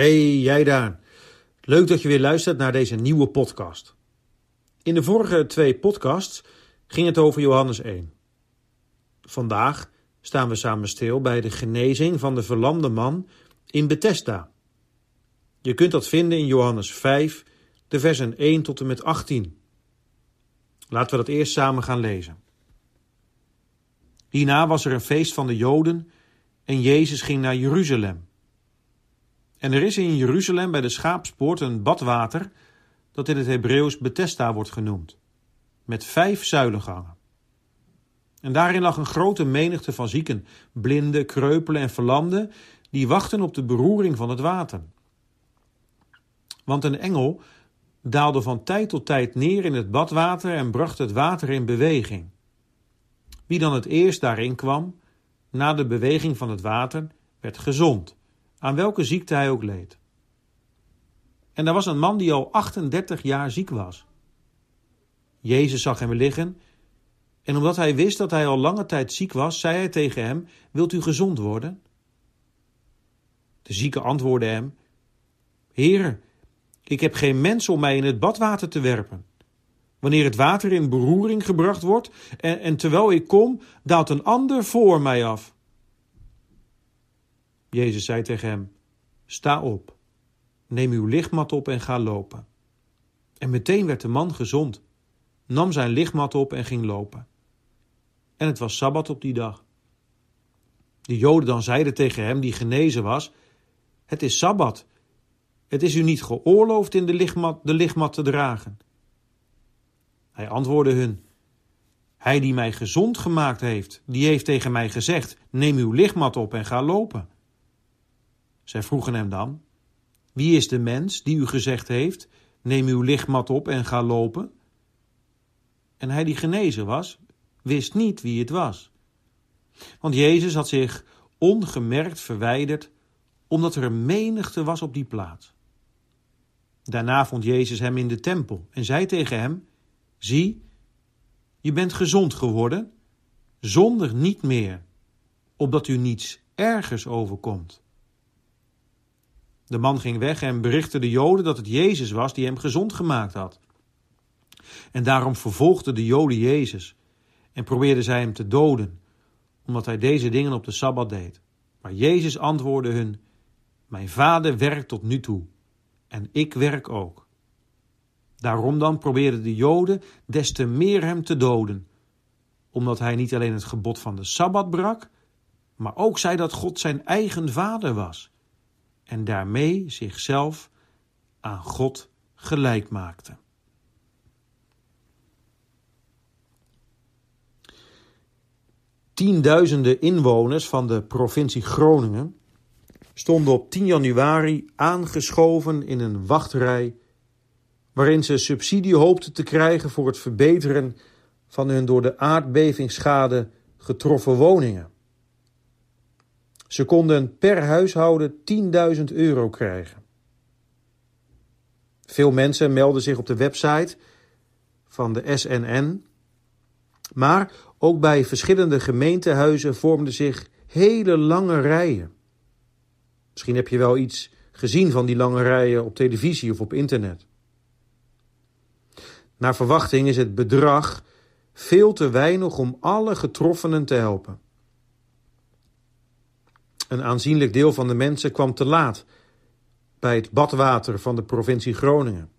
Hey, jij daar. Leuk dat je weer luistert naar deze nieuwe podcast. In de vorige twee podcasts ging het over Johannes 1. Vandaag staan we samen stil bij de genezing van de verlamde man in Bethesda. Je kunt dat vinden in Johannes 5, de versen 1 tot en met 18. Laten we dat eerst samen gaan lezen. Hierna was er een feest van de Joden en Jezus ging naar Jeruzalem. En er is in Jeruzalem bij de Schaapspoort een badwater dat in het Hebreeuws Bethesda wordt genoemd, met vijf zuilengangen. En daarin lag een grote menigte van zieken, blinden, kreupelen en verlamden, die wachten op de beroering van het water. Want een engel daalde van tijd tot tijd neer in het badwater en bracht het water in beweging. Wie dan het eerst daarin kwam, na de beweging van het water, werd gezond aan welke ziekte hij ook leed. En er was een man die al 38 jaar ziek was. Jezus zag hem liggen, en omdat hij wist dat hij al lange tijd ziek was, zei hij tegen hem: Wilt u gezond worden? De zieke antwoordde hem: Heer, ik heb geen mens om mij in het badwater te werpen. Wanneer het water in beroering gebracht wordt en, en terwijl ik kom, daalt een ander voor mij af. Jezus zei tegen hem: Sta op, neem uw lichtmat op en ga lopen. En meteen werd de man gezond, nam zijn lichtmat op en ging lopen. En het was sabbat op die dag. De Joden dan zeiden tegen hem, die genezen was: Het is sabbat. Het is u niet geoorloofd in de lichtmat, de lichtmat te dragen. Hij antwoordde hun: Hij die mij gezond gemaakt heeft, die heeft tegen mij gezegd: Neem uw lichtmat op en ga lopen. Zij vroegen hem dan: Wie is de mens die u gezegd heeft: Neem uw lichtmat op en ga lopen? En hij die genezen was, wist niet wie het was. Want Jezus had zich ongemerkt verwijderd, omdat er een menigte was op die plaats. Daarna vond Jezus hem in de tempel en zei tegen hem: Zie, je bent gezond geworden, zonder niet meer, opdat u niets ergers overkomt. De man ging weg en berichtte de Joden dat het Jezus was die hem gezond gemaakt had. En daarom vervolgden de Joden Jezus en probeerden zij hem te doden, omdat hij deze dingen op de Sabbat deed. Maar Jezus antwoordde hun: Mijn vader werkt tot nu toe, en ik werk ook. Daarom dan probeerden de Joden des te meer hem te doden, omdat hij niet alleen het gebod van de Sabbat brak, maar ook zei dat God zijn eigen vader was en daarmee zichzelf aan God gelijk maakte. Tienduizenden inwoners van de provincie Groningen stonden op 10 januari aangeschoven in een wachtrij waarin ze subsidie hoopten te krijgen voor het verbeteren van hun door de aardbevingsschade getroffen woningen. Ze konden per huishouden 10.000 euro krijgen. Veel mensen melden zich op de website van de SNN, maar ook bij verschillende gemeentehuizen vormden zich hele lange rijen. Misschien heb je wel iets gezien van die lange rijen op televisie of op internet. Naar verwachting is het bedrag veel te weinig om alle getroffenen te helpen. Een aanzienlijk deel van de mensen kwam te laat bij het badwater van de provincie Groningen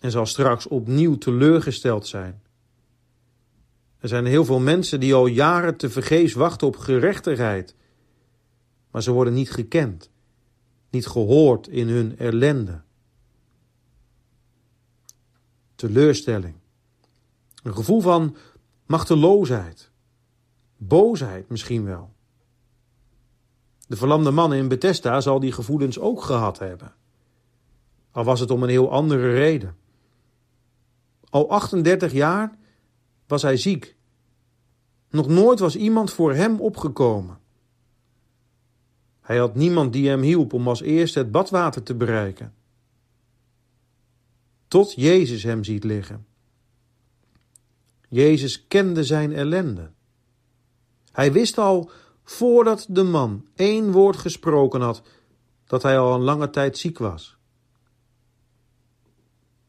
en zal straks opnieuw teleurgesteld zijn. Er zijn heel veel mensen die al jaren te vergeefs wachten op gerechtigheid, maar ze worden niet gekend, niet gehoord in hun ellende. Teleurstelling, een gevoel van machteloosheid, boosheid misschien wel. De verlamde man in Bethesda zal die gevoelens ook gehad hebben. Al was het om een heel andere reden. Al 38 jaar was hij ziek. Nog nooit was iemand voor hem opgekomen. Hij had niemand die hem hielp om als eerste het badwater te bereiken. Tot Jezus hem ziet liggen. Jezus kende zijn ellende. Hij wist al voordat de man één woord gesproken had, dat hij al een lange tijd ziek was.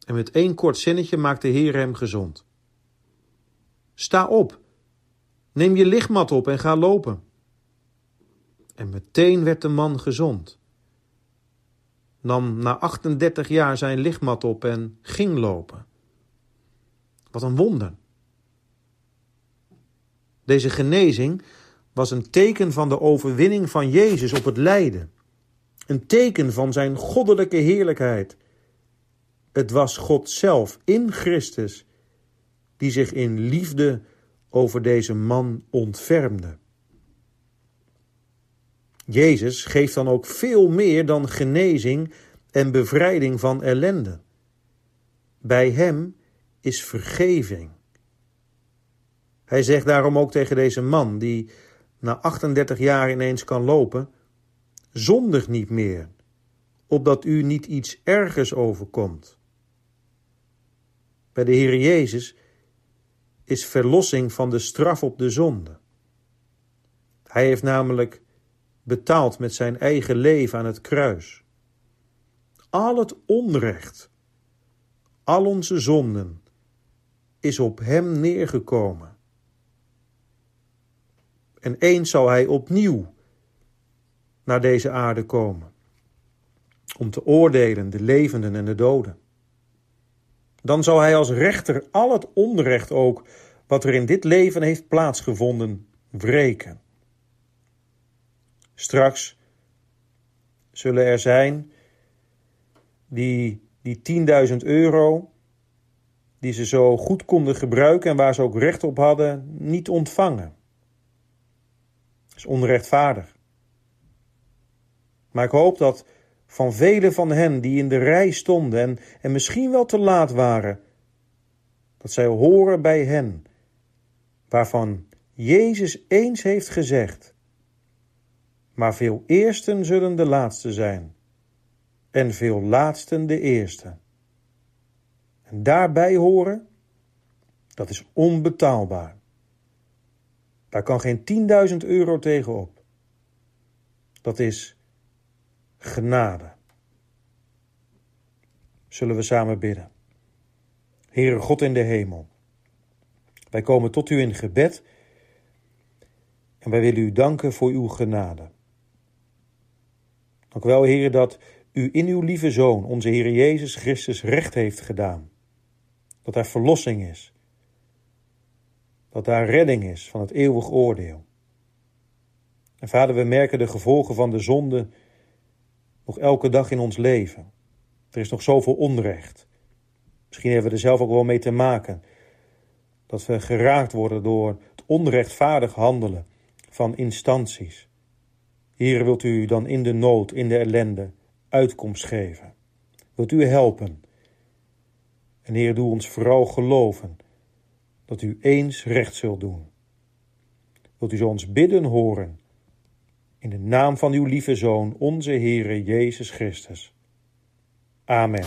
En met één kort zinnetje maakt de Heer hem gezond. Sta op, neem je lichtmat op en ga lopen. En meteen werd de man gezond. Nam na 38 jaar zijn lichtmat op en ging lopen. Wat een wonder. Deze genezing was een teken van de overwinning van Jezus op het lijden. Een teken van zijn goddelijke heerlijkheid. Het was God zelf in Christus die zich in liefde over deze man ontfermde. Jezus geeft dan ook veel meer dan genezing en bevrijding van ellende. Bij Hem is vergeving. Hij zegt daarom ook tegen deze man, die na 38 jaar ineens kan lopen: Zondig niet meer, opdat u niet iets ergers overkomt. Bij de Heer Jezus is verlossing van de straf op de zonde. Hij heeft namelijk betaald met zijn eigen leven aan het kruis. Al het onrecht, al onze zonden, is op hem neergekomen. En eens zal hij opnieuw naar deze aarde komen, om te oordelen de levenden en de doden. Dan zal hij als rechter al het onrecht ook, wat er in dit leven heeft plaatsgevonden, wreken. Straks zullen er zijn die die 10.000 euro, die ze zo goed konden gebruiken en waar ze ook recht op hadden, niet ontvangen. Is onrechtvaardig. Maar ik hoop dat van velen van hen die in de rij stonden en, en misschien wel te laat waren, dat zij horen bij hen, waarvan Jezus eens heeft gezegd: Maar veel eersten zullen de laatste zijn, en veel laatsten de eerste. En daarbij horen, dat is onbetaalbaar. Daar kan geen 10.000 euro tegenop. Dat is genade. Zullen we samen bidden. Heere God in de hemel, wij komen tot u in gebed en wij willen u danken voor uw genade. Dank wel, Heere, dat u in uw lieve Zoon, onze Heer Jezus Christus, recht heeft gedaan. Dat er verlossing is. Dat daar redding is van het eeuwig oordeel. En vader, we merken de gevolgen van de zonde nog elke dag in ons leven. Er is nog zoveel onrecht. Misschien hebben we er zelf ook wel mee te maken. Dat we geraakt worden door het onrechtvaardig handelen van instanties. Heer, wilt u dan in de nood, in de ellende, uitkomst geven? Wilt u helpen? En Heer, doe ons vooral geloven dat u eens recht zult doen. Wilt u zo ons bidden horen in de naam van uw lieve Zoon, onze Heere Jezus Christus. Amen.